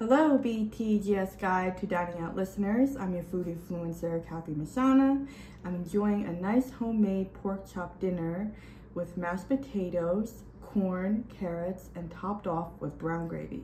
Hello, BTGS Guide to Dining Out listeners. I'm your food influencer, Kathy Masana. I'm enjoying a nice homemade pork chop dinner with mashed potatoes, corn, carrots, and topped off with brown gravy.